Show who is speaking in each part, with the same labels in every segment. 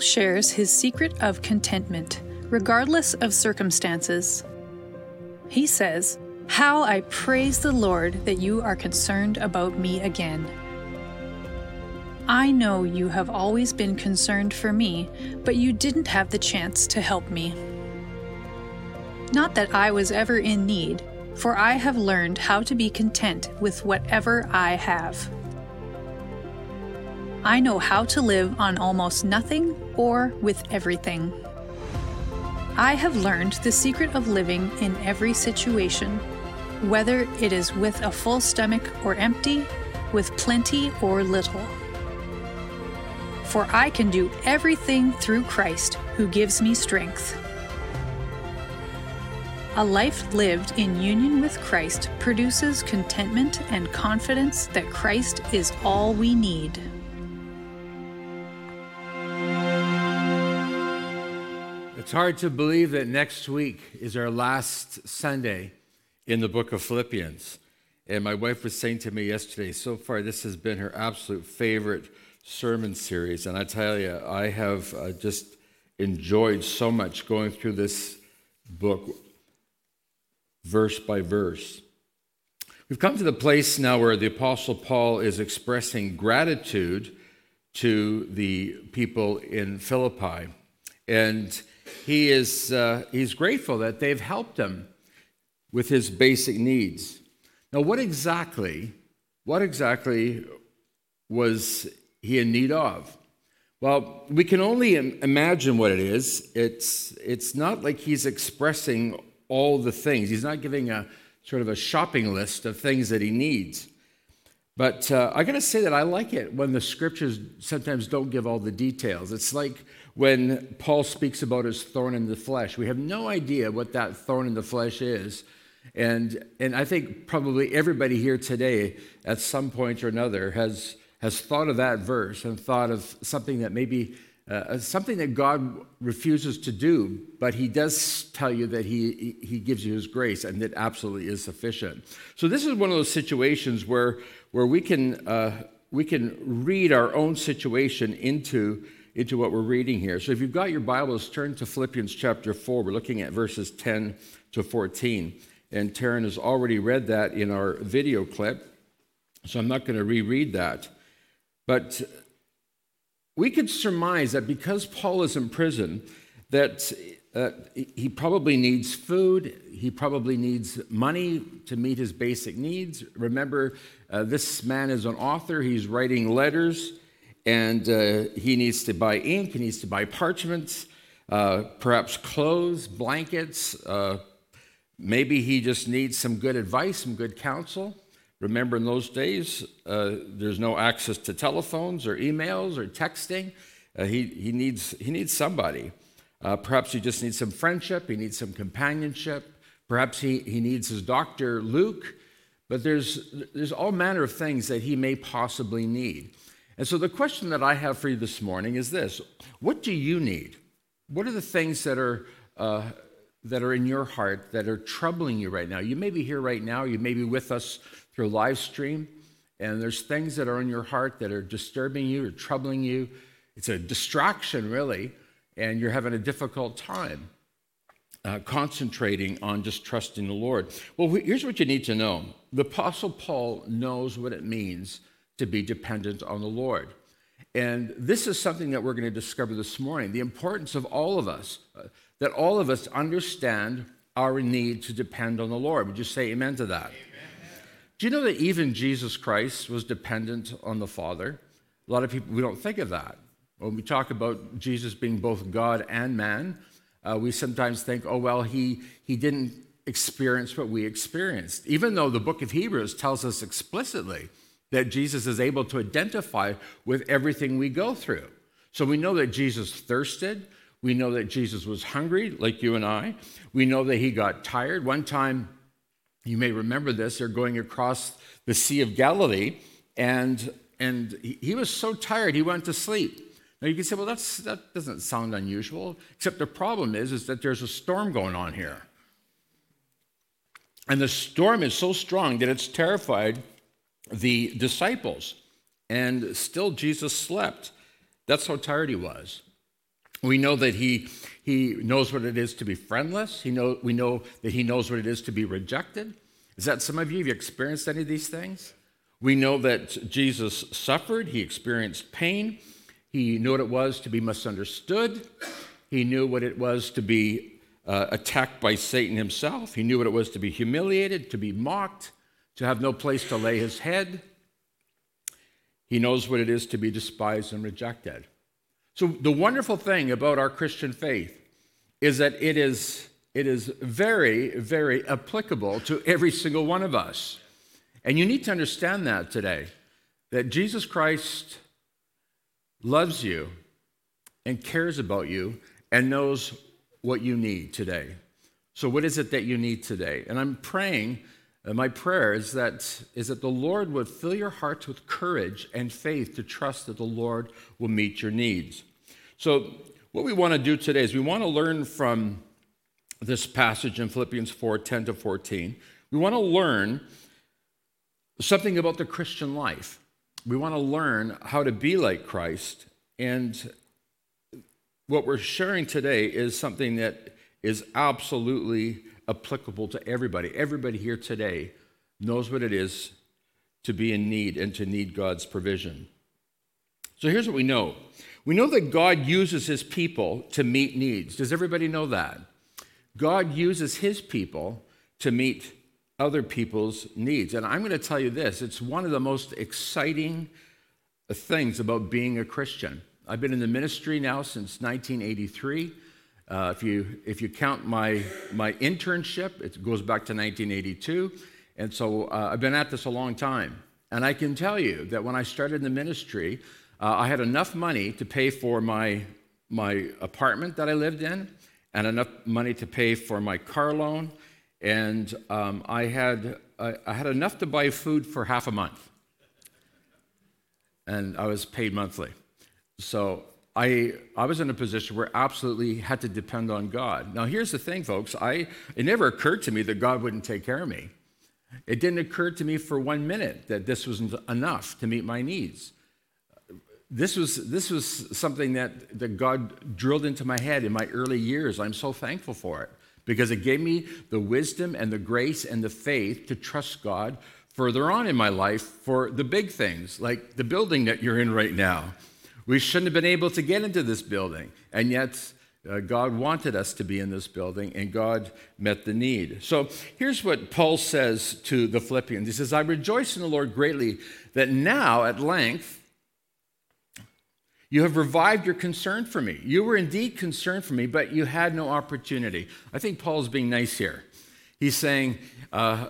Speaker 1: Shares his secret of contentment, regardless of circumstances. He says, How I praise the Lord that you are concerned about me again. I know you have always been concerned for me, but you didn't have the chance to help me. Not that I was ever in need, for I have learned how to be content with whatever I have. I know how to live on almost nothing or with everything. I have learned the secret of living in every situation, whether it is with a full stomach or empty, with plenty or little. For I can do everything through Christ who gives me strength. A life lived in union with Christ produces contentment and confidence that Christ is all we need.
Speaker 2: It's hard to believe that next week is our last Sunday in the book of Philippians. And my wife was saying to me yesterday, so far, this has been her absolute favorite sermon series. And I tell you, I have uh, just enjoyed so much going through this book verse by verse. We've come to the place now where the Apostle Paul is expressing gratitude to the people in Philippi. And he is uh, he's grateful that they've helped him with his basic needs. Now, what exactly, what exactly was he in need of? Well, we can only imagine what it is. It's, it's not like he's expressing all the things. He's not giving a sort of a shopping list of things that he needs. But uh, I got to say that I like it when the scriptures sometimes don't give all the details. It's like when Paul speaks about his thorn in the flesh. We have no idea what that thorn in the flesh is. And, and I think probably everybody here today, at some point or another, has, has thought of that verse and thought of something that maybe uh, something that God refuses to do, but He does tell you that he, he gives you His grace, and it absolutely is sufficient. So, this is one of those situations where, where we, can, uh, we can read our own situation into into what we're reading here. So if you've got your Bibles, turn to Philippians chapter 4. We're looking at verses 10 to 14. And Taryn has already read that in our video clip, so I'm not going to reread that. But we could surmise that because Paul is in prison, that uh, he probably needs food, he probably needs money to meet his basic needs. Remember, uh, this man is an author, he's writing letters and uh, he needs to buy ink, he needs to buy parchments, uh, perhaps clothes, blankets. Uh, maybe he just needs some good advice, some good counsel. Remember, in those days, uh, there's no access to telephones or emails or texting. Uh, he, he, needs, he needs somebody. Uh, perhaps he just needs some friendship, he needs some companionship. Perhaps he, he needs his doctor, Luke. But there's, there's all manner of things that he may possibly need. And so the question that I have for you this morning is this What do you need? What are the things that are, uh, that are in your heart that are troubling you right now? You may be here right now, you may be with us through live stream, and there's things that are in your heart that are disturbing you or troubling you. It's a distraction, really, and you're having a difficult time. Uh, concentrating on just trusting the Lord. Well, here's what you need to know the Apostle Paul knows what it means to be dependent on the Lord. And this is something that we're going to discover this morning the importance of all of us, uh, that all of us understand our need to depend on the Lord. Would you say amen to that? Amen. Do you know that even Jesus Christ was dependent on the Father? A lot of people, we don't think of that. When we talk about Jesus being both God and man, uh, we sometimes think, oh, well, he, he didn't experience what we experienced. Even though the book of Hebrews tells us explicitly that Jesus is able to identify with everything we go through. So we know that Jesus thirsted. We know that Jesus was hungry, like you and I. We know that he got tired. One time, you may remember this, they're going across the Sea of Galilee, and, and he was so tired he went to sleep. Now you can say, well, that's, that doesn't sound unusual, except the problem is, is that there's a storm going on here. And the storm is so strong that it's terrified the disciples, and still Jesus slept. That's how tired he was. We know that he, he knows what it is to be friendless. He know, we know that he knows what it is to be rejected. Is that some of you? Have you experienced any of these things? We know that Jesus suffered, he experienced pain, he knew what it was to be misunderstood, he knew what it was to be uh, attacked by Satan himself, he knew what it was to be humiliated, to be mocked, to have no place to lay his head. He knows what it is to be despised and rejected. So, the wonderful thing about our Christian faith is that it is, it is very, very applicable to every single one of us. And you need to understand that today that Jesus Christ loves you and cares about you and knows what you need today. So, what is it that you need today? And I'm praying, uh, my prayer is that, is that the Lord would fill your hearts with courage and faith to trust that the Lord will meet your needs. So, what we want to do today is we want to learn from this passage in Philippians 4 10 to 14. We want to learn something about the Christian life. We want to learn how to be like Christ. And what we're sharing today is something that is absolutely applicable to everybody. Everybody here today knows what it is to be in need and to need God's provision. So here's what we know we know that God uses his people to meet needs. Does everybody know that? God uses his people to meet other people's needs. And I'm going to tell you this it's one of the most exciting things about being a Christian. I've been in the ministry now since 1983. Uh, if, you, if you count my, my internship, it goes back to 1982. And so uh, I've been at this a long time. And I can tell you that when I started in the ministry, uh, I had enough money to pay for my, my apartment that I lived in and enough money to pay for my car loan and um, I, had, I, I had enough to buy food for half a month. And I was paid monthly. So I, I was in a position where I absolutely had to depend on God. Now, here's the thing, folks. I, it never occurred to me that God wouldn't take care of me. It didn't occur to me for one minute that this wasn't enough to meet my needs. This was, this was something that, that God drilled into my head in my early years. I'm so thankful for it because it gave me the wisdom and the grace and the faith to trust God further on in my life for the big things, like the building that you're in right now. We shouldn't have been able to get into this building, and yet uh, God wanted us to be in this building, and God met the need. So here's what Paul says to the Philippians He says, I rejoice in the Lord greatly that now, at length, you have revived your concern for me. You were indeed concerned for me, but you had no opportunity. I think Paul's being nice here. He's saying, uh,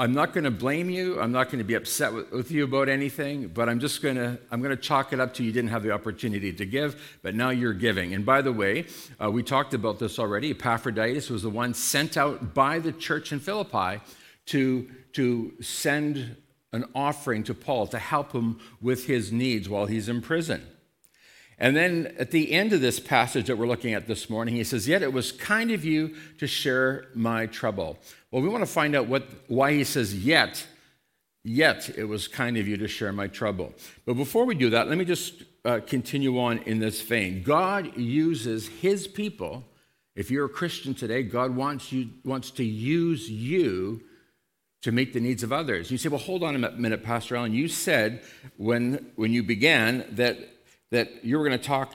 Speaker 2: I'm not going to blame you. I'm not going to be upset with, with you about anything, but I'm just going to I'm going to chalk it up to you didn't have the opportunity to give, but now you're giving. And by the way, uh, we talked about this already. Epaphroditus was the one sent out by the church in Philippi to to send an offering to Paul to help him with his needs while he's in prison. And then at the end of this passage that we're looking at this morning, he says, Yet it was kind of you to share my trouble. Well, we want to find out what, why he says, Yet, yet it was kind of you to share my trouble. But before we do that, let me just uh, continue on in this vein. God uses his people. If you're a Christian today, God wants, you, wants to use you to meet the needs of others. You say, Well, hold on a minute, Pastor Allen. You said when, when you began that that you were going to talk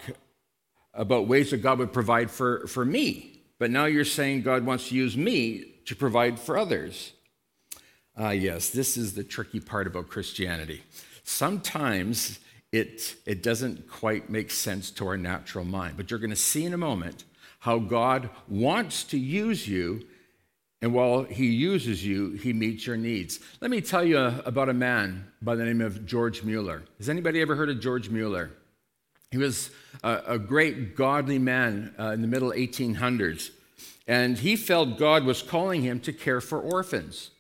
Speaker 2: about ways that God would provide for, for me. But now you're saying God wants to use me to provide for others. Ah, uh, yes, this is the tricky part about Christianity. Sometimes it, it doesn't quite make sense to our natural mind, but you're going to see in a moment how God wants to use you, and while He uses you, He meets your needs. Let me tell you about a man by the name of George Mueller. Has anybody ever heard of George Mueller? He was a, a great godly man uh, in the middle 1800s, and he felt God was calling him to care for orphans.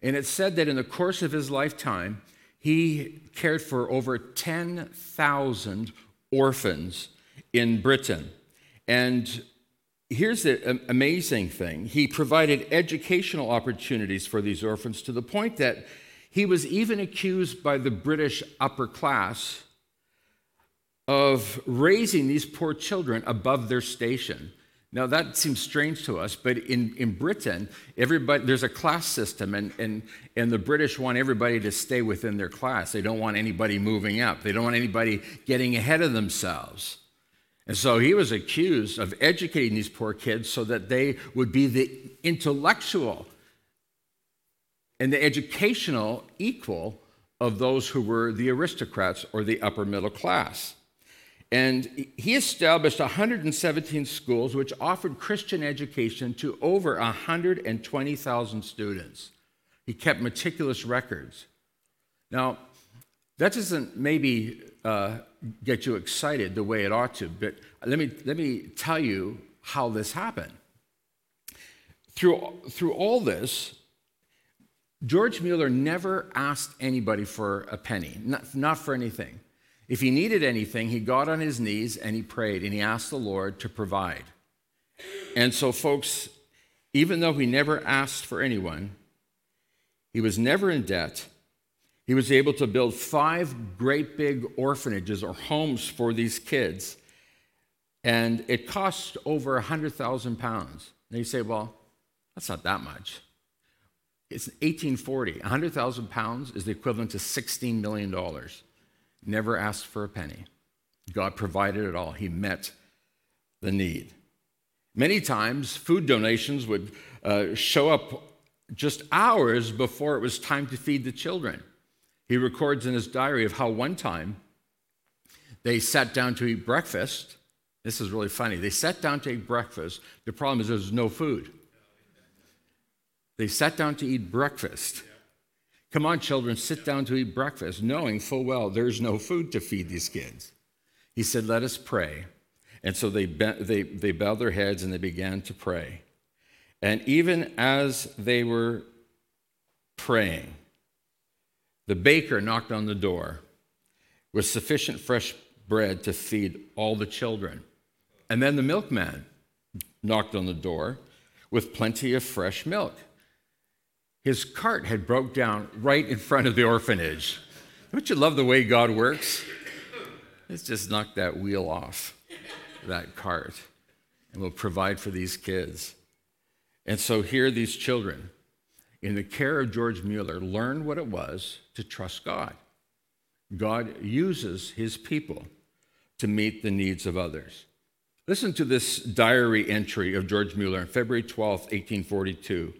Speaker 2: And it said that in the course of his lifetime, he cared for over 10,000 orphans in Britain. And here's the amazing thing he provided educational opportunities for these orphans to the point that he was even accused by the British upper class of raising these poor children above their station. Now, that seems strange to us, but in, in Britain, everybody, there's a class system, and, and, and the British want everybody to stay within their class. They don't want anybody moving up, they don't want anybody getting ahead of themselves. And so he was accused of educating these poor kids so that they would be the intellectual and the educational equal of those who were the aristocrats or the upper middle class. And he established 117 schools which offered Christian education to over 120,000 students. He kept meticulous records. Now, that doesn't maybe uh, get you excited the way it ought to, but let me, let me tell you how this happened. Through, through all this, George Mueller never asked anybody for a penny, not, not for anything. If he needed anything, he got on his knees and he prayed and he asked the Lord to provide. And so, folks, even though he never asked for anyone, he was never in debt. He was able to build five great big orphanages or homes for these kids. And it cost over 100,000 pounds. And you say, well, that's not that much. It's 1840. 100,000 pounds is the equivalent to $16 million. Never asked for a penny. God provided it all. He met the need. Many times, food donations would uh, show up just hours before it was time to feed the children. He records in his diary of how one time they sat down to eat breakfast. This is really funny. They sat down to eat breakfast. The problem is there's no food. They sat down to eat breakfast. Come on, children, sit down to eat breakfast, knowing full well there's no food to feed these kids. He said, Let us pray. And so they, bent, they, they bowed their heads and they began to pray. And even as they were praying, the baker knocked on the door with sufficient fresh bread to feed all the children. And then the milkman knocked on the door with plenty of fresh milk. His cart had broke down right in front of the orphanage. Don't you love the way God works? Let's just knock that wheel off that cart and we'll provide for these kids. And so here these children, in the care of George Mueller, learned what it was to trust God. God uses his people to meet the needs of others. Listen to this diary entry of George Mueller on February 12, 1842.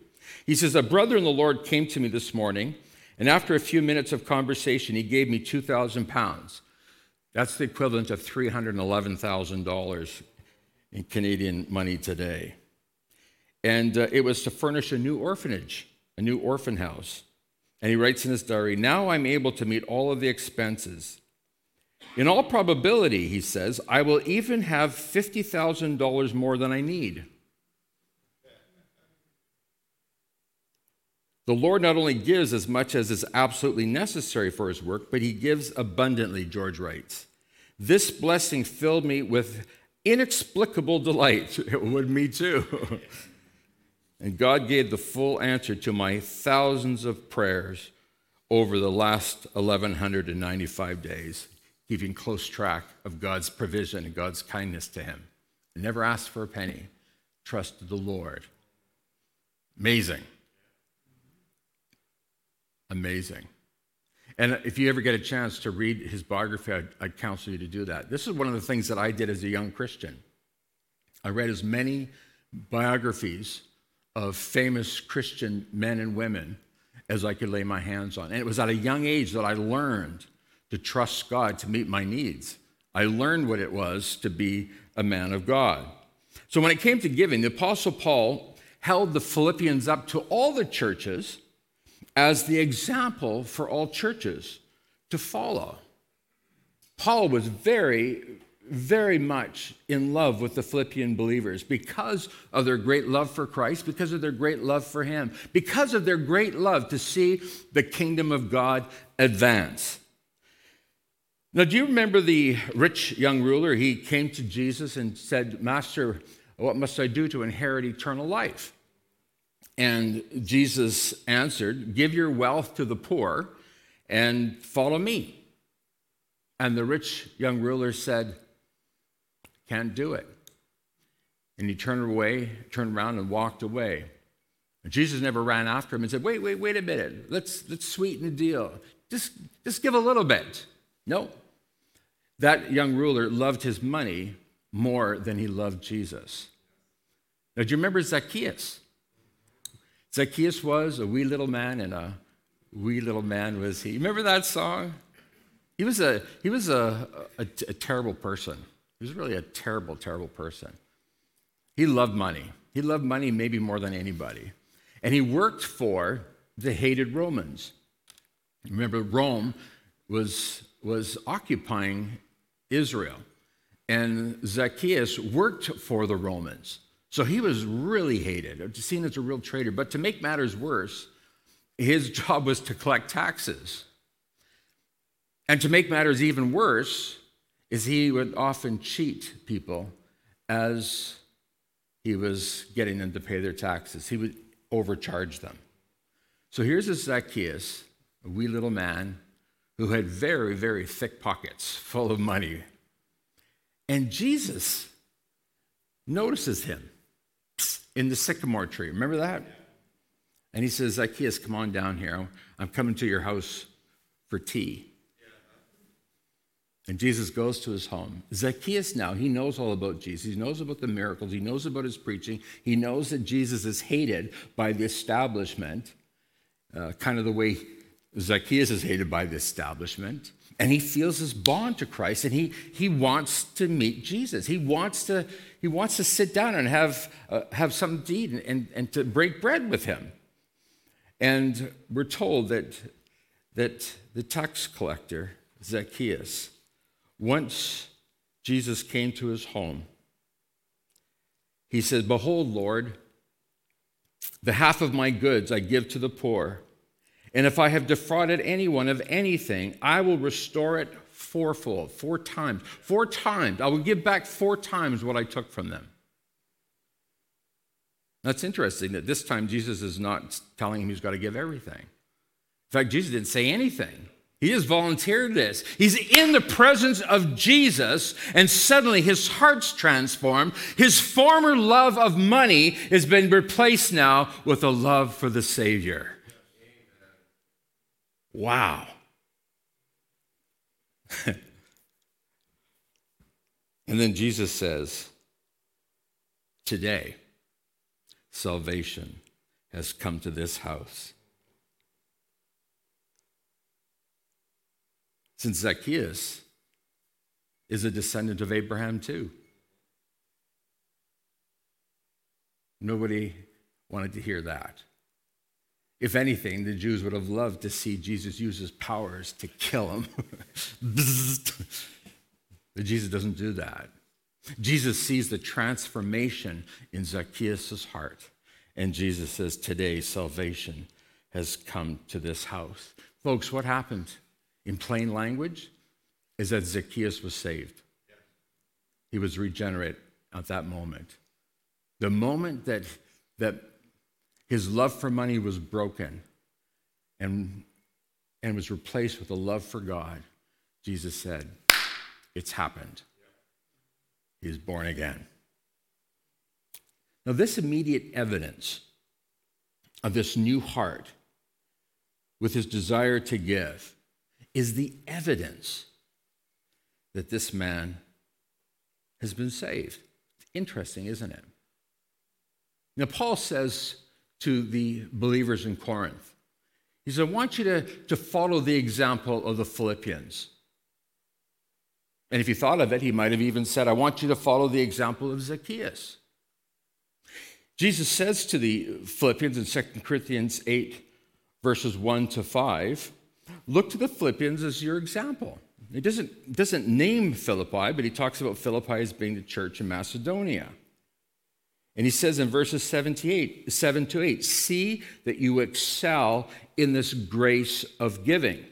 Speaker 2: He says, A brother in the Lord came to me this morning, and after a few minutes of conversation, he gave me 2,000 pounds. That's the equivalent of $311,000 in Canadian money today. And uh, it was to furnish a new orphanage, a new orphan house. And he writes in his diary Now I'm able to meet all of the expenses. In all probability, he says, I will even have $50,000 more than I need. The Lord not only gives as much as is absolutely necessary for his work, but he gives abundantly, George writes. This blessing filled me with inexplicable delight. It would me too. and God gave the full answer to my thousands of prayers over the last 1195 days, keeping close track of God's provision and God's kindness to him. I never asked for a penny, trusted the Lord. Amazing. Amazing. And if you ever get a chance to read his biography, I'd, I'd, counsel you to do that. This is one of the things that I did as a young Christian. I read as many biographies of famous Christian men and women as I could lay my hands on. And it was at a young age that I learned to trust God to meet my needs. I learned what it was to be a man of God. So when it came to giving, the Apostle Paul held the Philippians up to all the churches as the example for all churches to follow. Paul was very, very much in love with the Philippian believers because of their great love for Christ, because of their great love for Him, because of their great love to see the kingdom of God advance. Now, do you remember the rich young ruler? He came to Jesus and said, Master, what must I do to inherit eternal life? And Jesus answered, Give your wealth to the poor and follow me. And the rich young ruler said, Can't do it. And he turned away, turned around, and walked away. And Jesus never ran after him and said, Wait, wait, wait a minute. Let's, let's sweeten the deal. Just, just give a little bit. No. That young ruler loved his money more than he loved Jesus. Now, do you remember Zacchaeus? Zacchaeus was a wee little man, and a wee little man was he. Remember that song? He was a he was a, a, a terrible person. He was really a terrible, terrible person. He loved money. He loved money maybe more than anybody. And he worked for the hated Romans. Remember, Rome was, was occupying Israel, and Zacchaeus worked for the Romans. So he was really hated, uh, seen as a real traitor. But to make matters worse, his job was to collect taxes. And to make matters even worse, is he would often cheat people as he was getting them to pay their taxes. He would overcharge them. So here's a Zacchaeus, a wee little man who had very, very thick pockets full of money. And Jesus notices him in the sycamore tree. Remember that? And he says, Zacchaeus, come on down here. I'm coming to your house for tea. And Jesus goes to his home. Zacchaeus now, he knows all about Jesus. He knows about the miracles. He knows about his preaching. He knows that Jesus is hated by the establishment, uh, kind of the way Zacchaeus is hated by the establishment. And he feels this bond to Christ and he, he wants to meet Jesus. He wants to, he wants to sit down and have, uh, have to eat and, and, and to break bread with him. And we're told that, that the tax collector, Zacchaeus, once Jesus came to his home, he said, Behold, Lord, the half of my goods I give to the poor. And if I have defrauded anyone of anything, I will restore it fourfold, four times. Four times. I will give back four times what I took from them. That's interesting that this time Jesus is not telling him he's got to give everything. In fact, Jesus didn't say anything. He just volunteered this. He's in the presence of Jesus, and suddenly his heart's transformed. His former love of money has been replaced now with a love for the Savior. Wow. and then Jesus says, Today, salvation has come to this house. Since Zacchaeus is a descendant of Abraham too. Nobody wanted to hear that. If anything, the Jews would have loved to see Jesus use his powers to kill him. but Jesus doesn't do that. Jesus sees the transformation in Zacchaeus' heart. And Jesus says, Today salvation has come to this house. Folks, what happened in plain language is that Zacchaeus was saved. He was regenerate at that moment. The moment that, that his love for money was broken and, and was replaced with a love for God, Jesus said, It's happened. He's born again. Now, this immediate evidence of this new heart with his desire to give is the evidence that this man has been saved. Interesting, isn't it? Now, Paul says to the believers in Corinth, he said, I want you to, to follow the example of the Philippians. And if he thought of it, he might have even said, I want you to follow the example of Zacchaeus. Jesus says to the Philippians in 2 Corinthians 8, verses 1 to 5, look to the Philippians as your example. He doesn't, doesn't name Philippi, but he talks about Philippi as being the church in Macedonia. And he says in verses 78, 7 to 8, see that you excel in this grace of giving.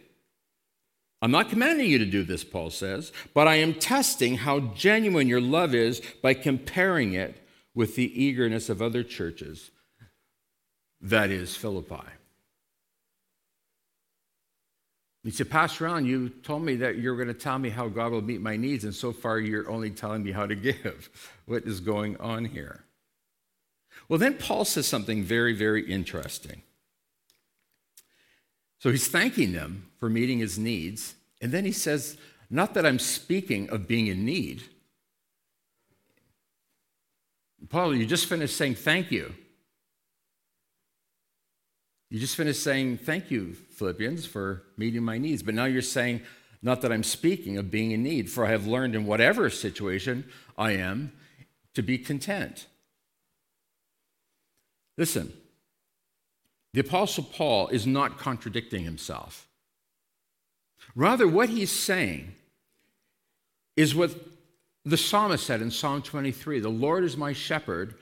Speaker 2: I'm not commanding you to do this, Paul says, but I am testing how genuine your love is by comparing it with the eagerness of other churches, that is, Philippi. He said, Pastor Allen, you told me that you're going to tell me how God will meet my needs, and so far you're only telling me how to give. What is going on here? Well, then Paul says something very, very interesting. So he's thanking them for meeting his needs, and then he says, Not that I'm speaking of being in need. Paul, you just finished saying thank you. You just finished saying, Thank you, Philippians, for meeting my needs. But now you're saying, Not that I'm speaking of being in need, for I have learned in whatever situation I am to be content. Listen, the Apostle Paul is not contradicting himself. Rather, what he's saying is what the psalmist said in Psalm 23 The Lord is my shepherd,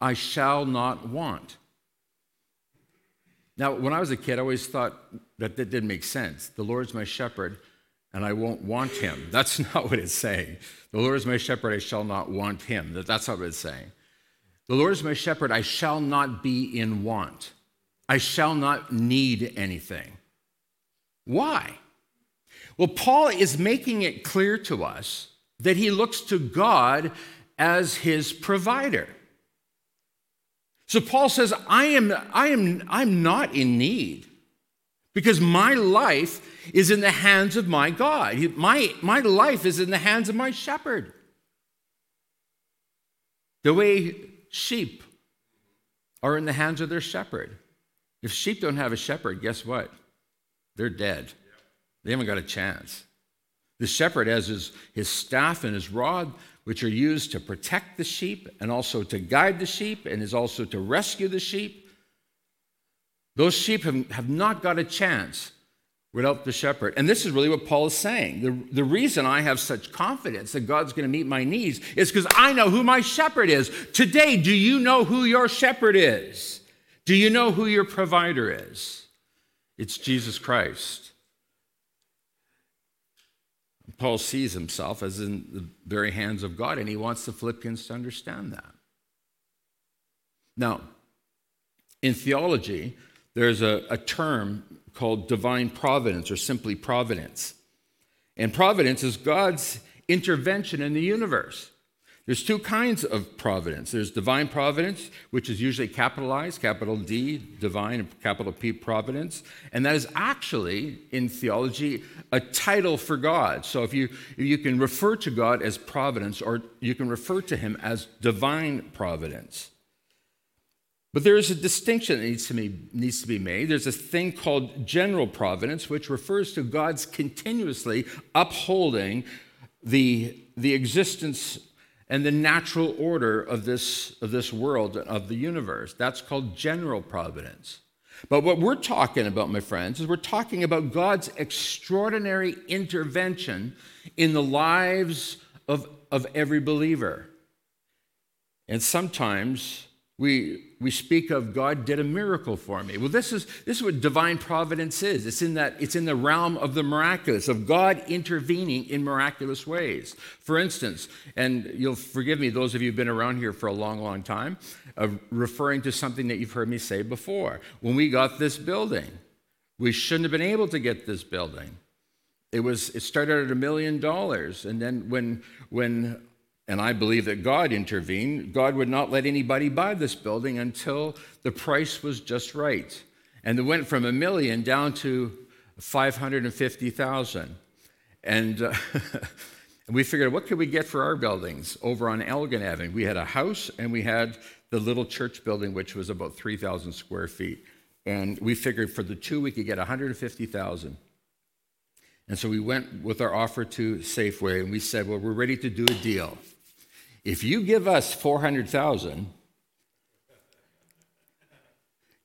Speaker 2: I shall not want. Now, when I was a kid, I always thought that that didn't make sense. The Lord's my shepherd, and I won't want him. That's not what it's saying. The Lord is my shepherd, I shall not want him. That's not what it's saying. The Lord is my shepherd, I shall not be in want. I shall not need anything. Why? Well, Paul is making it clear to us that he looks to God as his provider. So Paul says, I am, I am I'm not in need because my life is in the hands of my God. My, my life is in the hands of my shepherd. The way sheep are in the hands of their shepherd. If sheep don't have a shepherd, guess what? They're dead. They haven't got a chance. The shepherd has his, his staff and his rod which are used to protect the sheep and also to guide the sheep and is also to rescue the sheep. Those sheep have, have not got a chance without the shepherd. And this is really what Paul is saying. The, the reason I have such confidence that God's going to meet my needs is because I know who my shepherd is. Today, do you know who your shepherd is? Do you know who your provider is? It's Jesus Christ. Paul sees himself as in the very hands of God, and he wants the Philippians to understand that. Now, in theology, there's a, a term called divine providence or simply providence. And providence is God's intervention in the universe. There's two kinds of providence. There's divine providence, which is usually capitalized, capital D, divine, and capital P, providence. And that is actually, in theology, a title for God. So if you, if you can refer to God as providence, or you can refer to him as divine providence. But there is a distinction that needs to, be, needs to be made. There's a thing called general providence, which refers to God's continuously upholding the, the existence and the natural order of this, of this world, of the universe. That's called general providence. But what we're talking about, my friends, is we're talking about God's extraordinary intervention in the lives of, of every believer. And sometimes we, we speak of God did a miracle for me. Well, this is, this is what divine providence is. It's in, that, it's in the realm of the miraculous, of God intervening in miraculous ways. For instance, and you'll forgive me, those of you who've been around here for a long, long time, uh, referring to something that you've heard me say before. When we got this building, we shouldn't have been able to get this building. It was it started at a million dollars, and then when when and I believe that God intervened, God would not let anybody buy this building until the price was just right. And it went from a million down to 550,000. And uh, we figured, what could we get for our buildings over on Elgin Avenue? We had a house and we had the little church building, which was about 3,000 square feet. And we figured for the two, we could get 150,000. And so we went with our offer to Safeway and we said, well, we're ready to do a deal. If you give us 400,000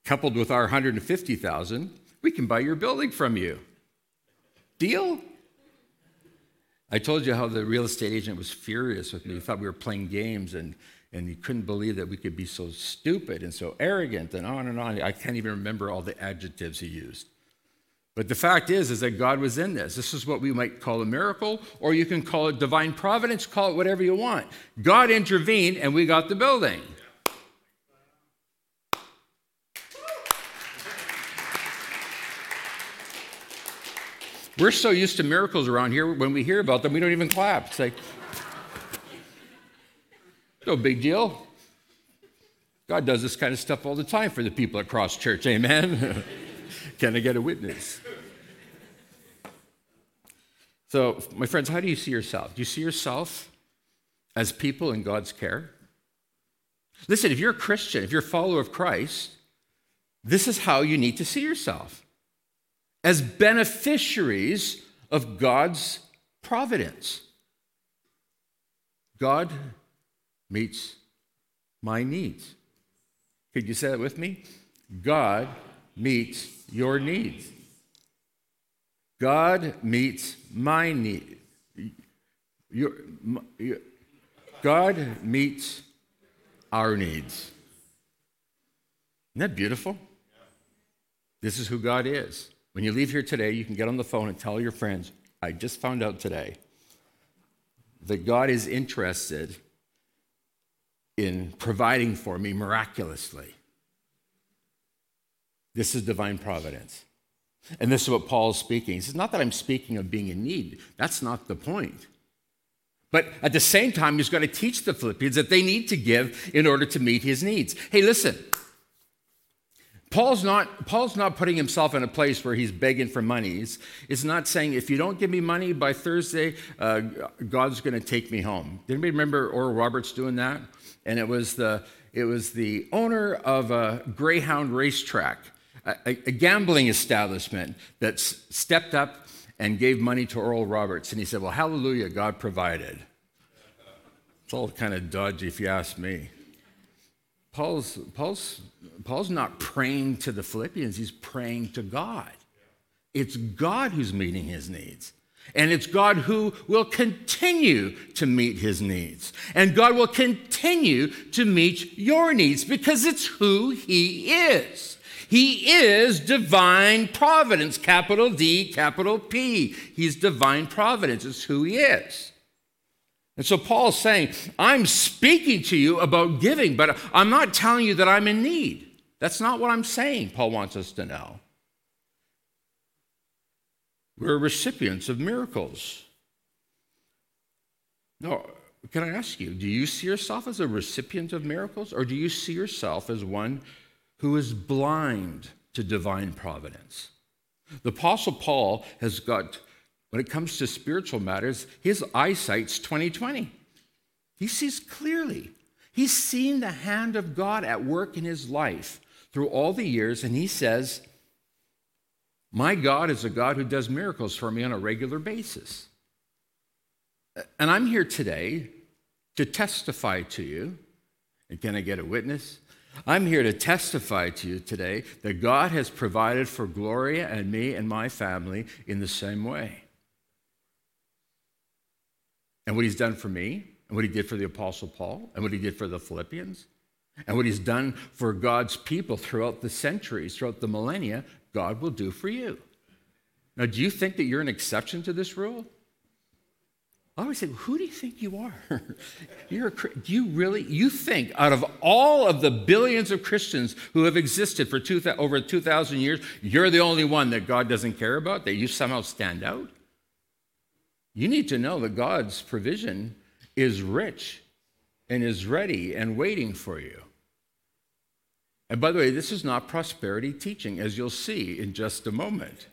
Speaker 2: coupled with our 150,000, we can buy your building from you. Deal? I told you how the real estate agent was furious with me. He thought we were playing games and, and he couldn't believe that we could be so stupid and so arrogant and on and on. I can't even remember all the adjectives he used. But the fact is, is that God was in this. This is what we might call a miracle, or you can call it divine providence, call it whatever you want. God intervened and we got the building. We're so used to miracles around here, when we hear about them, we don't even clap. It's like, no big deal. God does this kind of stuff all the time for the people at Cross Church. Amen. Can I get a witness? So, my friends, how do you see yourself? Do you see yourself as people in God's care? Listen, if you're a Christian, if you're a follower of Christ, this is how you need to see yourself as beneficiaries of God's providence. God meets my needs. Could you say that with me? God meets your needs. God meets my need. Your, your, God meets our needs. Isn't that beautiful? This is who God is. When you leave here today, you can get on the phone and tell your friends, I just found out today that God is interested in providing for me miraculously. This is divine providence. And this is what Paul is speaking. He says, Not that I'm speaking of being in need, that's not the point. But at the same time, he's going to teach the Philippians that they need to give in order to meet his needs. Hey, listen. Paul's not, Paul's not putting himself in a place where he's begging for money. He's, he's not saying, if you don't give me money by Thursday, uh, God's going to take me home. Did anybody remember Oral Roberts doing that? And it was the, it was the owner of a Greyhound racetrack, a, a gambling establishment that stepped up and gave money to Oral Roberts. And he said, Well, hallelujah, God provided. It's all kind of dodgy if you ask me. Paul's, Paul's, Paul's not praying to the Philippians, he's praying to God. It's God who's meeting his needs. And it's God who will continue to meet his needs. And God will continue to meet your needs because it's who he is. He is divine providence, capital D, capital P. He's divine providence, it's who he is. And so Paul's saying, I'm speaking to you about giving, but I'm not telling you that I'm in need. That's not what I'm saying, Paul wants us to know. We're recipients of miracles. No, can I ask you, do you see yourself as a recipient of miracles, or do you see yourself as one who is blind to divine providence. The Apostle Paul has got, when it comes to spiritual matters, his eyesight's 2020. He sees clearly. He's seen the hand of God at work in his life through all the years, and he says, My God is a God who does miracles for me on a regular basis. And I'm here today to testify to you. And can I get a witness? I'm here to testify to you today that God has provided for Gloria and me and my family in the same way. And what he's done for me, and what he did for the Apostle Paul, and what he did for the Philippians, and what he's done for God's people throughout the centuries, throughout the millennia, God will do for you. Now, do you think that you're an exception to this rule? I always say, who do you think you are? You're a, you really, you think out of all of the billions of Christians who have existed for two, over 2,000 years, you're the only one that God doesn't care about, that you somehow stand out? You need to know that God's provision is rich and is ready and waiting for you. And by the way, this is not prosperity teaching, as you'll see in just a moment.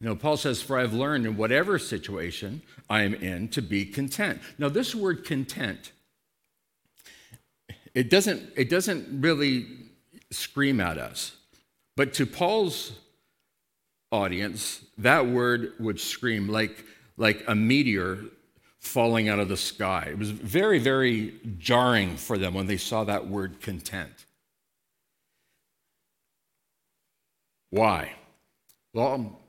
Speaker 2: Know, Paul says, For I've learned in whatever situation I am in to be content. Now, this word content, it doesn't, it doesn't really scream at us. But to Paul's audience, that word would scream like, like a meteor falling out of the sky. It was very, very jarring for them when they saw that word content. Why? Well,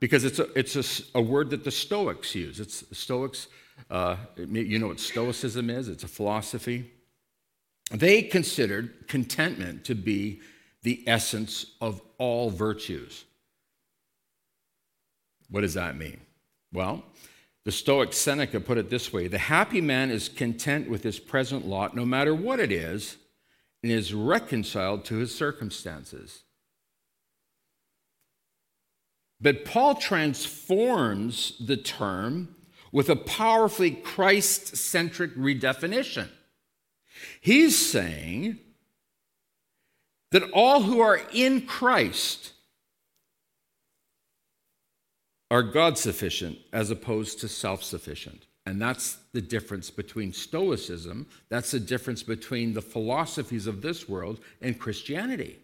Speaker 2: because it's a, it's a, a word that the Stoics use. It's Stoics, uh, you know what Stoicism is? It's a philosophy. They considered contentment to be the essence of all virtues. What does that mean? Well, the Stoic Seneca put it this way The happy man is content with his present lot, no matter what it is, and is reconciled to his circumstances. But Paul transforms the term with a powerfully Christ centric redefinition. He's saying that all who are in Christ are God sufficient as opposed to self sufficient. And that's the difference between Stoicism, that's the difference between the philosophies of this world and Christianity.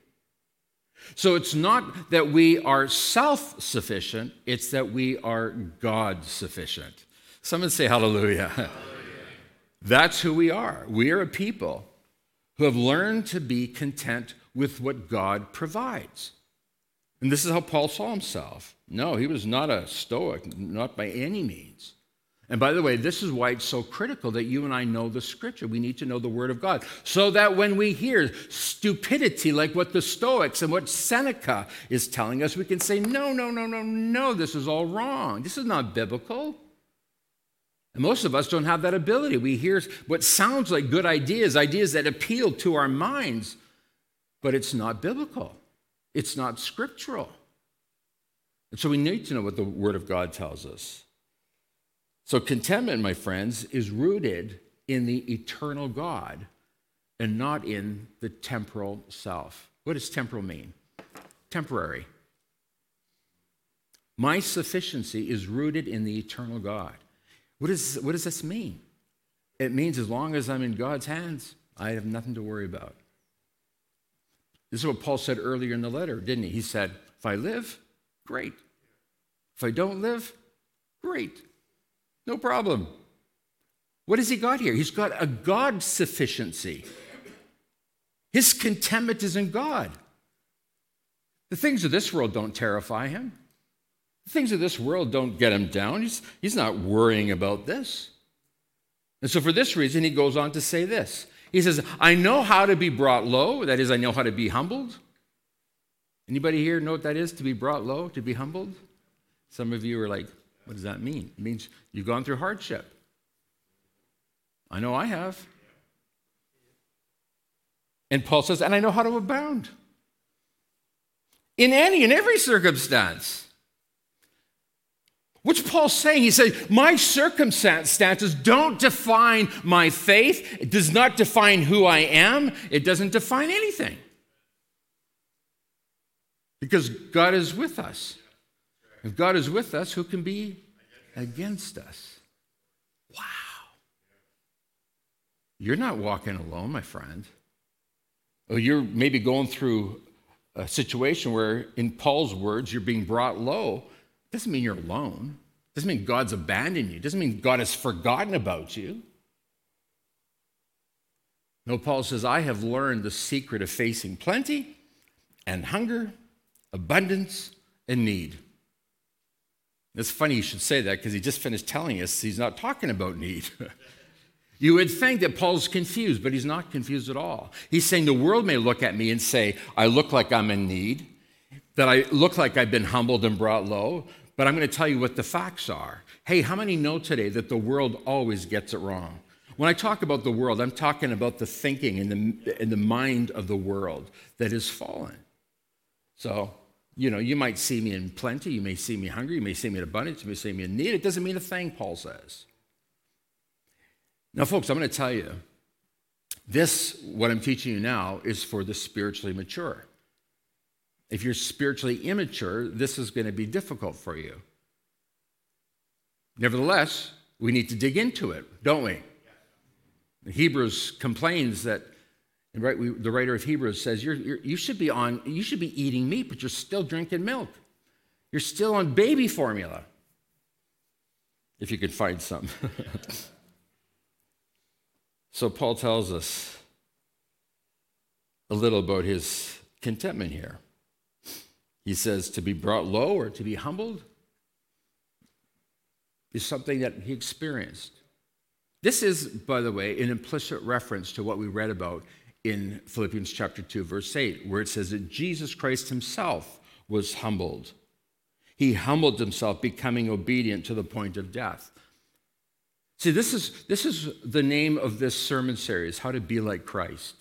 Speaker 2: So it's not that we are self sufficient, it's that we are God sufficient. Someone say hallelujah. hallelujah. That's who we are. We are a people who have learned to be content with what God provides. And this is how Paul saw himself. No, he was not a Stoic, not by any means. And by the way, this is why it's so critical that you and I know the scripture. We need to know the word of God. So that when we hear stupidity like what the Stoics and what Seneca is telling us, we can say, no, no, no, no, no, this is all wrong. This is not biblical. And most of us don't have that ability. We hear what sounds like good ideas, ideas that appeal to our minds, but it's not biblical, it's not scriptural. And so we need to know what the Word of God tells us. So, contentment, my friends, is rooted in the eternal God and not in the temporal self. What does temporal mean? Temporary. My sufficiency is rooted in the eternal God. What, is, what does this mean? It means as long as I'm in God's hands, I have nothing to worry about. This is what Paul said earlier in the letter, didn't he? He said, If I live, great. If I don't live, great. No problem. What has he got here? He's got a God sufficiency. His contentment is in God. The things of this world don't terrify him. The things of this world don't get him down. He's, he's not worrying about this. And so, for this reason, he goes on to say this He says, I know how to be brought low. That is, I know how to be humbled. Anybody here know what that is, to be brought low, to be humbled? Some of you are like, what does that mean? It means you've gone through hardship. I know I have. And Paul says, and I know how to abound in any and every circumstance. What's Paul saying? He said, My circumstances don't define my faith. It does not define who I am. It doesn't define anything. Because God is with us. If God is with us, who can be against us? Wow. You're not walking alone, my friend. You're maybe going through a situation where, in Paul's words, you're being brought low. Doesn't mean you're alone. Doesn't mean God's abandoned you. Doesn't mean God has forgotten about you. No, Paul says, I have learned the secret of facing plenty and hunger, abundance and need. It's funny you should say that because he just finished telling us he's not talking about need. you would think that Paul's confused, but he's not confused at all. He's saying the world may look at me and say, I look like I'm in need, that I look like I've been humbled and brought low, but I'm going to tell you what the facts are. Hey, how many know today that the world always gets it wrong? When I talk about the world, I'm talking about the thinking and the, in the mind of the world that is fallen. So you know, you might see me in plenty, you may see me hungry, you may see me in abundance, you may see me in need. It doesn't mean a thing, Paul says. Now, folks, I'm going to tell you this, what I'm teaching you now, is for the spiritually mature. If you're spiritually immature, this is going to be difficult for you. Nevertheless, we need to dig into it, don't we? Hebrews complains that right, we, the writer of Hebrews says, you're, you're, you, should be on, you should be eating meat, but you're still drinking milk. You're still on baby formula. If you could find some. so Paul tells us a little about his contentment here. He says to be brought low or to be humbled is something that he experienced. This is, by the way, an implicit reference to what we read about in Philippians chapter 2, verse 8, where it says that Jesus Christ himself was humbled. He humbled himself, becoming obedient to the point of death. See, this is, this is the name of this sermon series How to Be Like Christ,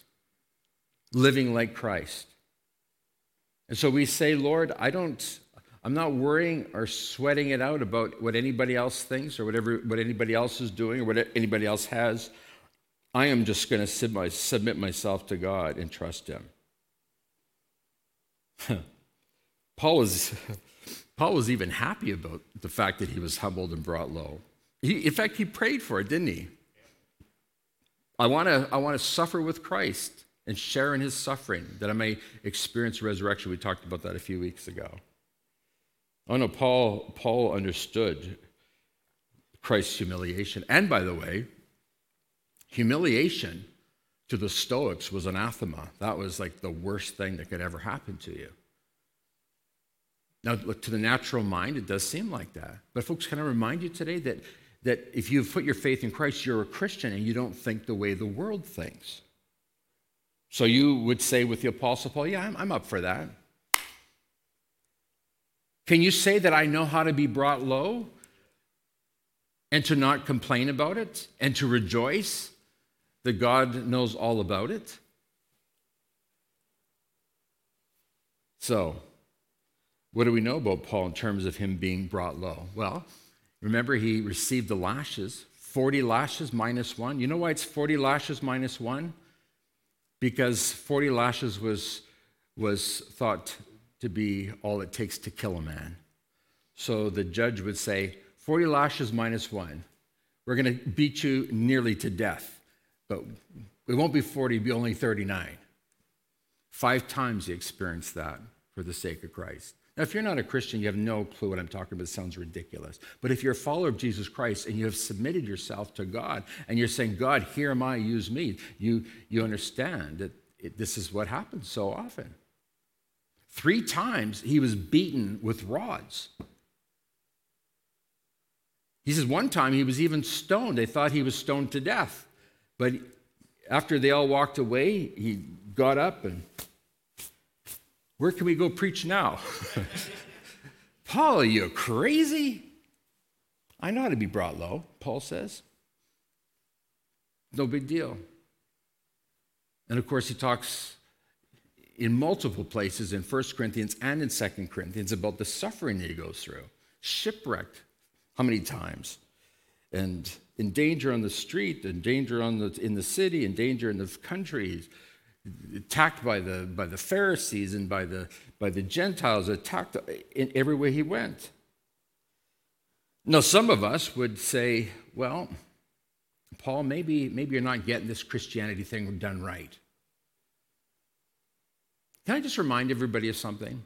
Speaker 2: Living Like Christ. And so we say, Lord, I don't, I'm not worrying or sweating it out about what anybody else thinks or whatever what anybody else is doing or what anybody else has. I am just going to submit myself to God and trust Him. Paul was, Paul was even happy about the fact that he was humbled and brought low. He, in fact, he prayed for it, didn't he? I want to I want to suffer with Christ and share in his suffering that I may experience resurrection. We talked about that a few weeks ago. Oh no, Paul, Paul understood Christ's humiliation. And by the way, humiliation to the Stoics was anathema. That was like the worst thing that could ever happen to you. Now, look, to the natural mind, it does seem like that. But, folks, can I remind you today that, that if you've put your faith in Christ, you're a Christian and you don't think the way the world thinks. So you would say with the Apostle Paul, Yeah, I'm, I'm up for that. Can you say that I know how to be brought low and to not complain about it and to rejoice that God knows all about it? So, what do we know about Paul in terms of him being brought low? Well, remember he received the lashes, 40 lashes minus one. You know why it's 40 lashes minus one? Because 40 lashes was, was thought to be all it takes to kill a man. So the judge would say, 40 lashes minus one. We're going to beat you nearly to death, but it won't be 40, it'll be only 39. Five times he experienced that for the sake of Christ. Now, if you're not a Christian, you have no clue what I'm talking about. It sounds ridiculous. But if you're a follower of Jesus Christ and you have submitted yourself to God and you're saying, God, here am I, use me, you, you understand that it, this is what happens so often. Three times he was beaten with rods. He says one time he was even stoned. They thought he was stoned to death. But after they all walked away, he got up and, where can we go preach now? Paul, are you crazy? I know how to be brought low, Paul says. No big deal. And of course, he talks in multiple places in 1 Corinthians and in 2 Corinthians about the suffering that he goes through. Shipwrecked, how many times? And in danger on the street, in danger on the, in the city, in danger in the country, attacked by the, by the Pharisees and by the, by the Gentiles, attacked in every way he went. Now, some of us would say, well, Paul, maybe, maybe you're not getting this Christianity thing done right. Can I just remind everybody of something?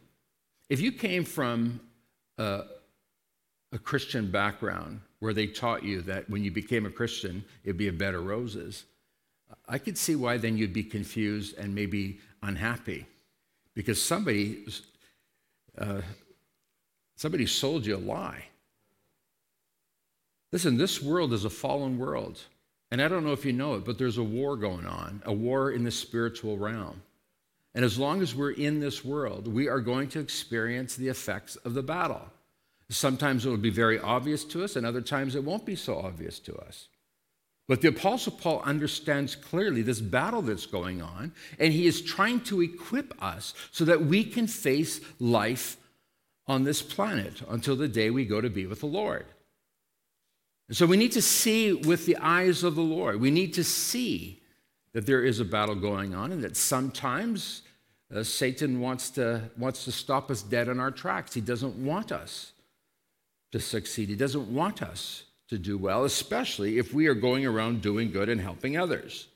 Speaker 2: If you came from a, a Christian background where they taught you that when you became a Christian, it'd be a bed of roses, I could see why then you'd be confused and maybe unhappy because somebody, uh, somebody sold you a lie. Listen, this world is a fallen world. And I don't know if you know it, but there's a war going on, a war in the spiritual realm. And as long as we're in this world, we are going to experience the effects of the battle. Sometimes it will be very obvious to us, and other times it won't be so obvious to us. But the Apostle Paul understands clearly this battle that's going on, and he is trying to equip us so that we can face life on this planet until the day we go to be with the Lord. And so we need to see with the eyes of the Lord. We need to see that there is a battle going on and that sometimes uh, Satan wants to, wants to stop us dead in our tracks. He doesn't want us to succeed, he doesn't want us to do well, especially if we are going around doing good and helping others.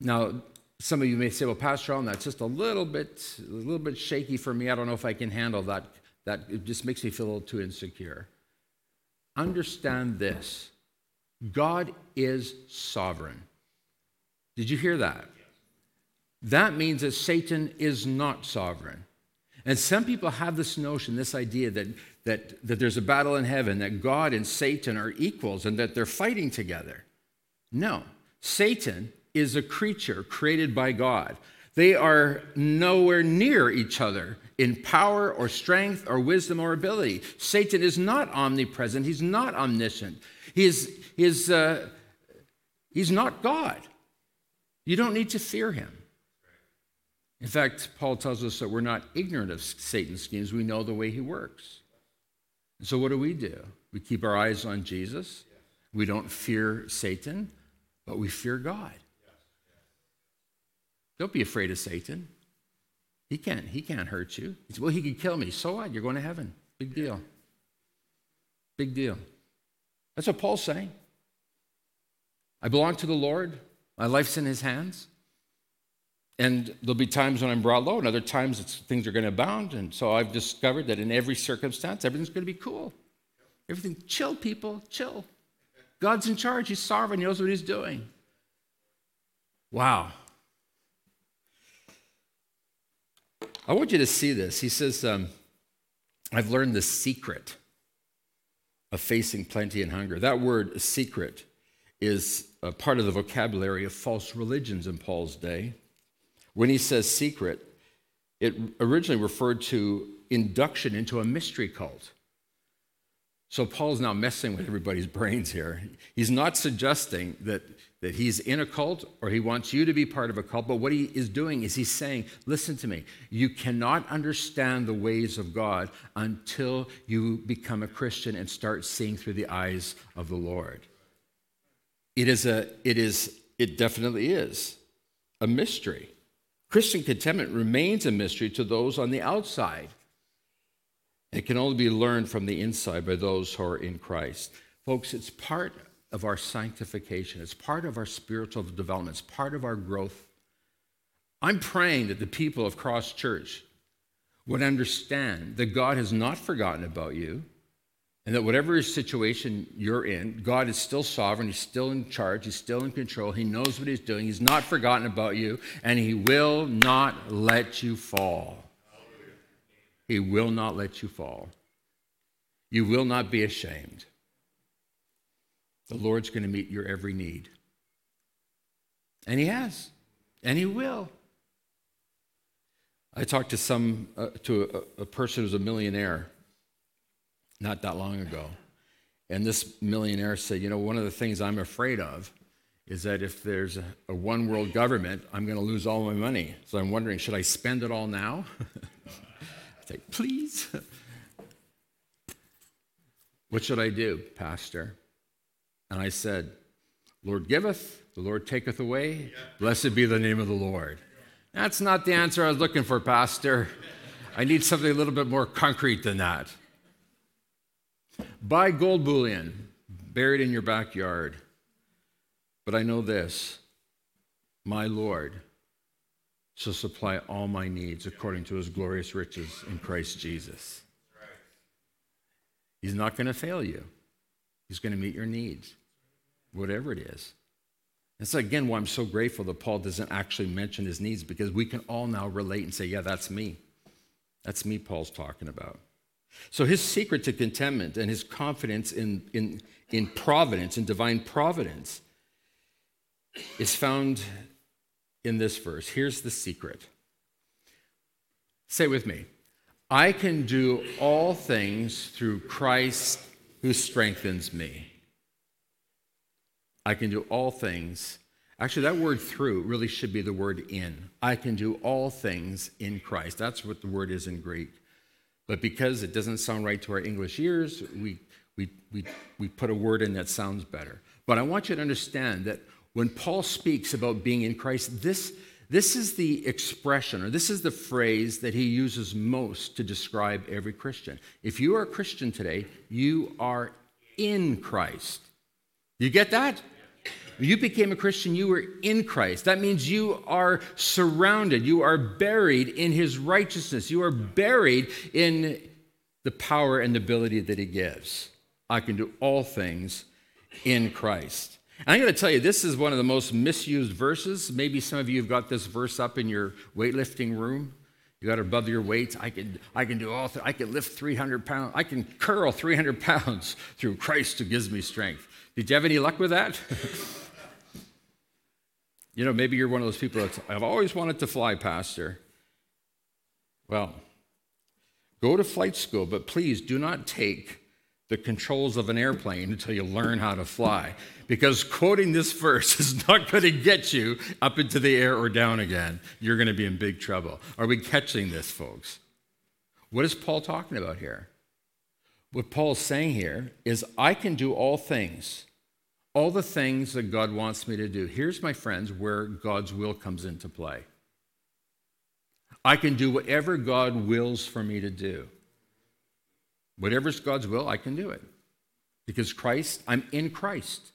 Speaker 2: Now, some of you may say, well, Pastor Allen, that's just a little bit, a little bit shaky for me. I don't know if I can handle that. That it just makes me feel a little too insecure. Understand this God is sovereign. Did you hear that? That means that Satan is not sovereign. And some people have this notion, this idea that, that, that there's a battle in heaven, that God and Satan are equals and that they're fighting together. No, Satan is a creature created by God. They are nowhere near each other in power or strength or wisdom or ability. Satan is not omnipresent, he's not omniscient, he is, uh, he's not God. You don't need to fear him. In fact, Paul tells us that we're not ignorant of Satan's schemes, we know the way he works. So, what do we do? We keep our eyes on Jesus. We don't fear Satan, but we fear God. Don't be afraid of Satan. He can't, he can't hurt you. He said, well, he could kill me. So what? You're going to heaven. Big deal. Big deal. That's what Paul's saying. I belong to the Lord. My life's in his hands. And there'll be times when I'm brought low, and other times things are going to abound. And so I've discovered that in every circumstance, everything's going to be cool. Everything, chill, people, chill. God's in charge. He's sovereign. He knows what he's doing. Wow. I want you to see this. He says, um, I've learned the secret of facing plenty and hunger. That word, secret, is part of the vocabulary of false religions in Paul's day. When he says secret, it originally referred to induction into a mystery cult. So Paul's now messing with everybody's brains here. He's not suggesting that, that he's in a cult or he wants you to be part of a cult, but what he is doing is he's saying, listen to me, you cannot understand the ways of God until you become a Christian and start seeing through the eyes of the Lord. It is a, it is, it definitely is a mystery. Christian contentment remains a mystery to those on the outside. It can only be learned from the inside by those who are in Christ. Folks, it's part of our sanctification, it's part of our spiritual development, it's part of our growth. I'm praying that the people of Cross Church would understand that God has not forgotten about you and that whatever situation you're in, God is still sovereign. He's still in charge. He's still in control. He knows what He's doing. He's not forgotten about you, and He will not let you fall. He will not let you fall. You will not be ashamed. The Lord's going to meet your every need. And He has, and He will. I talked to some uh, to a, a person who's a millionaire not that long ago, and this millionaire said, "You know, one of the things I'm afraid of is that if there's a, a one world government, I'm going to lose all my money. So I'm wondering, should I spend it all now?" I say, please. what should I do, Pastor? And I said, Lord giveth, the Lord taketh away. Blessed be the name of the Lord. That's not the answer I was looking for, Pastor. I need something a little bit more concrete than that. Buy gold bullion, buried in your backyard. But I know this my Lord shall supply all my needs according to his glorious riches in Christ Jesus. He's not going to fail you. He's going to meet your needs, whatever it is. That's again why I'm so grateful that Paul doesn't actually mention his needs because we can all now relate and say, yeah, that's me. That's me, Paul's talking about. So his secret to contentment and his confidence in, in, in providence, in divine providence, is found in this verse. Here's the secret. Say with me I can do all things through Christ who strengthens me. I can do all things. Actually, that word through really should be the word in. I can do all things in Christ. That's what the word is in Greek. But because it doesn't sound right to our English ears, we, we, we, we put a word in that sounds better. But I want you to understand that when Paul speaks about being in Christ, this, this is the expression or this is the phrase that he uses most to describe every Christian. If you are a Christian today, you are in Christ. You get that? You became a Christian, you were in Christ. That means you are surrounded, you are buried in his righteousness, you are buried in the power and ability that he gives. I can do all things in Christ. And I'm going to tell you, this is one of the most misused verses. Maybe some of you have got this verse up in your weightlifting room. You got above your weight. I can, I can do all. Th- I can lift 300 pounds. I can curl 300 pounds through Christ who gives me strength. Did you have any luck with that? you know, maybe you're one of those people that I've always wanted to fly, Pastor. Well, go to flight school, but please do not take the controls of an airplane until you learn how to fly. Because quoting this verse is not going to get you up into the air or down again. You're going to be in big trouble. Are we catching this, folks? What is Paul talking about here? What Paul's saying here is I can do all things, all the things that God wants me to do. Here's, my friends, where God's will comes into play. I can do whatever God wills for me to do. Whatever's God's will, I can do it. Because Christ, I'm in Christ,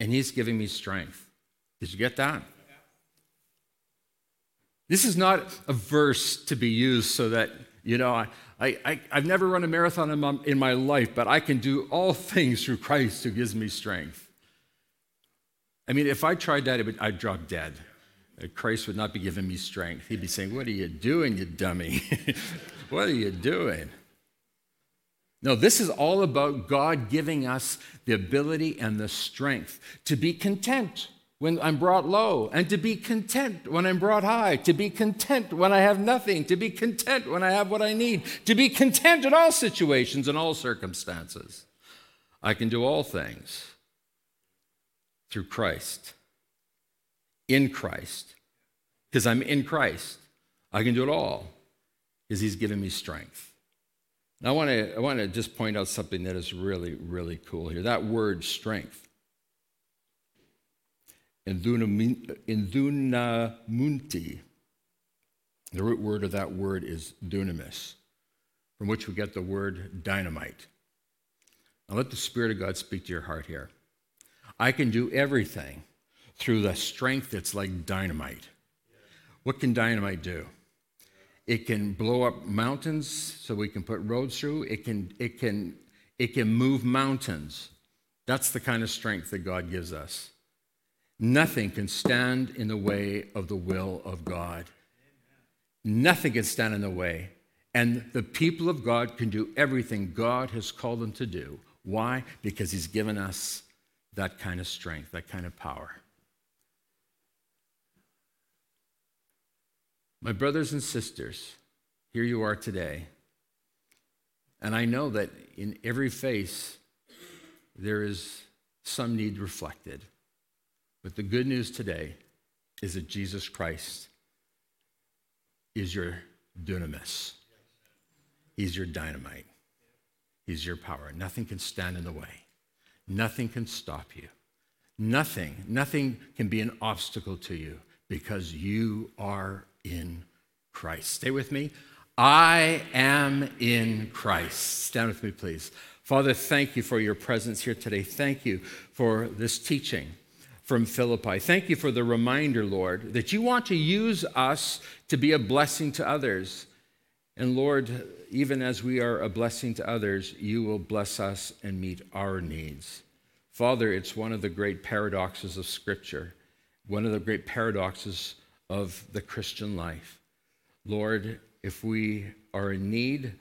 Speaker 2: and He's giving me strength. Did you get that? This is not a verse to be used so that, you know, I, I, have never run a marathon in my, in my life, but I can do all things through Christ who gives me strength. I mean, if I tried that, I'd drop dead. Uh, Christ would not be giving me strength. He'd be saying, What are you doing, you dummy? what are you doing? No, this is all about God giving us the ability and the strength to be content when I'm brought low, and to be content when I'm brought high, to be content when I have nothing, to be content when I have what I need, to be content in all situations and all circumstances. I can do all things through Christ, in Christ, because I'm in Christ. I can do it all because He's given me strength. I want to I want to just point out something that is really, really cool here. That word strength. Endunamunti. The root word of that word is dunamis, from which we get the word dynamite. Now let the Spirit of God speak to your heart here. I can do everything through the strength that's like dynamite. What can dynamite do? It can blow up mountains so we can put roads through. It can, it can, it can move mountains. That's the kind of strength that God gives us. Nothing can stand in the way of the will of God. Nothing can stand in the way. And the people of God can do everything God has called them to do. Why? Because He's given us that kind of strength, that kind of power. My brothers and sisters, here you are today. And I know that in every face there is some need reflected. But the good news today is that Jesus Christ is your dunamis. He's your dynamite. He's your power. Nothing can stand in the way. Nothing can stop you. Nothing, nothing can be an obstacle to you because you are in Christ. Stay with me. I am in Christ. Stand with me, please. Father, thank you for your presence here today. Thank you for this teaching from Philippi. Thank you for the reminder, Lord, that you want to use us to be a blessing to others. And Lord, even as we are a blessing to others, you will bless us and meet our needs. Father, it's one of the great paradoxes of Scripture, one of the great paradoxes of the Christian life. Lord, if we are in need,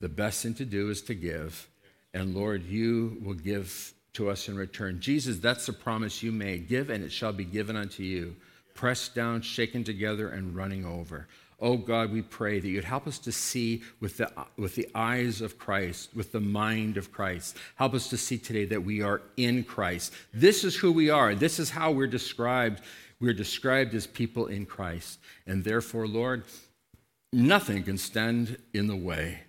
Speaker 2: the best thing to do is to give. And Lord, you will give to us in return. Jesus, that's the promise you made. Give, and it shall be given unto you. Pressed down, shaken together, and running over. Oh God, we pray that you'd help us to see with the, with the eyes of Christ, with the mind of Christ. Help us to see today that we are in Christ. This is who we are. This is how we're described we're described as people in Christ. And therefore, Lord, nothing can stand in the way.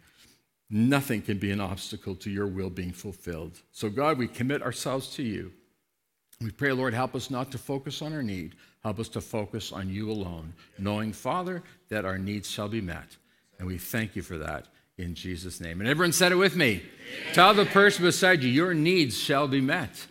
Speaker 2: Nothing can be an obstacle to your will being fulfilled. So, God, we commit ourselves to you. We pray, Lord, help us not to focus on our need. Help us to focus on you alone, knowing, Father, that our needs shall be met. And we thank you for that in Jesus' name. And everyone said it with me. Amen. Tell the person beside you, your needs shall be met.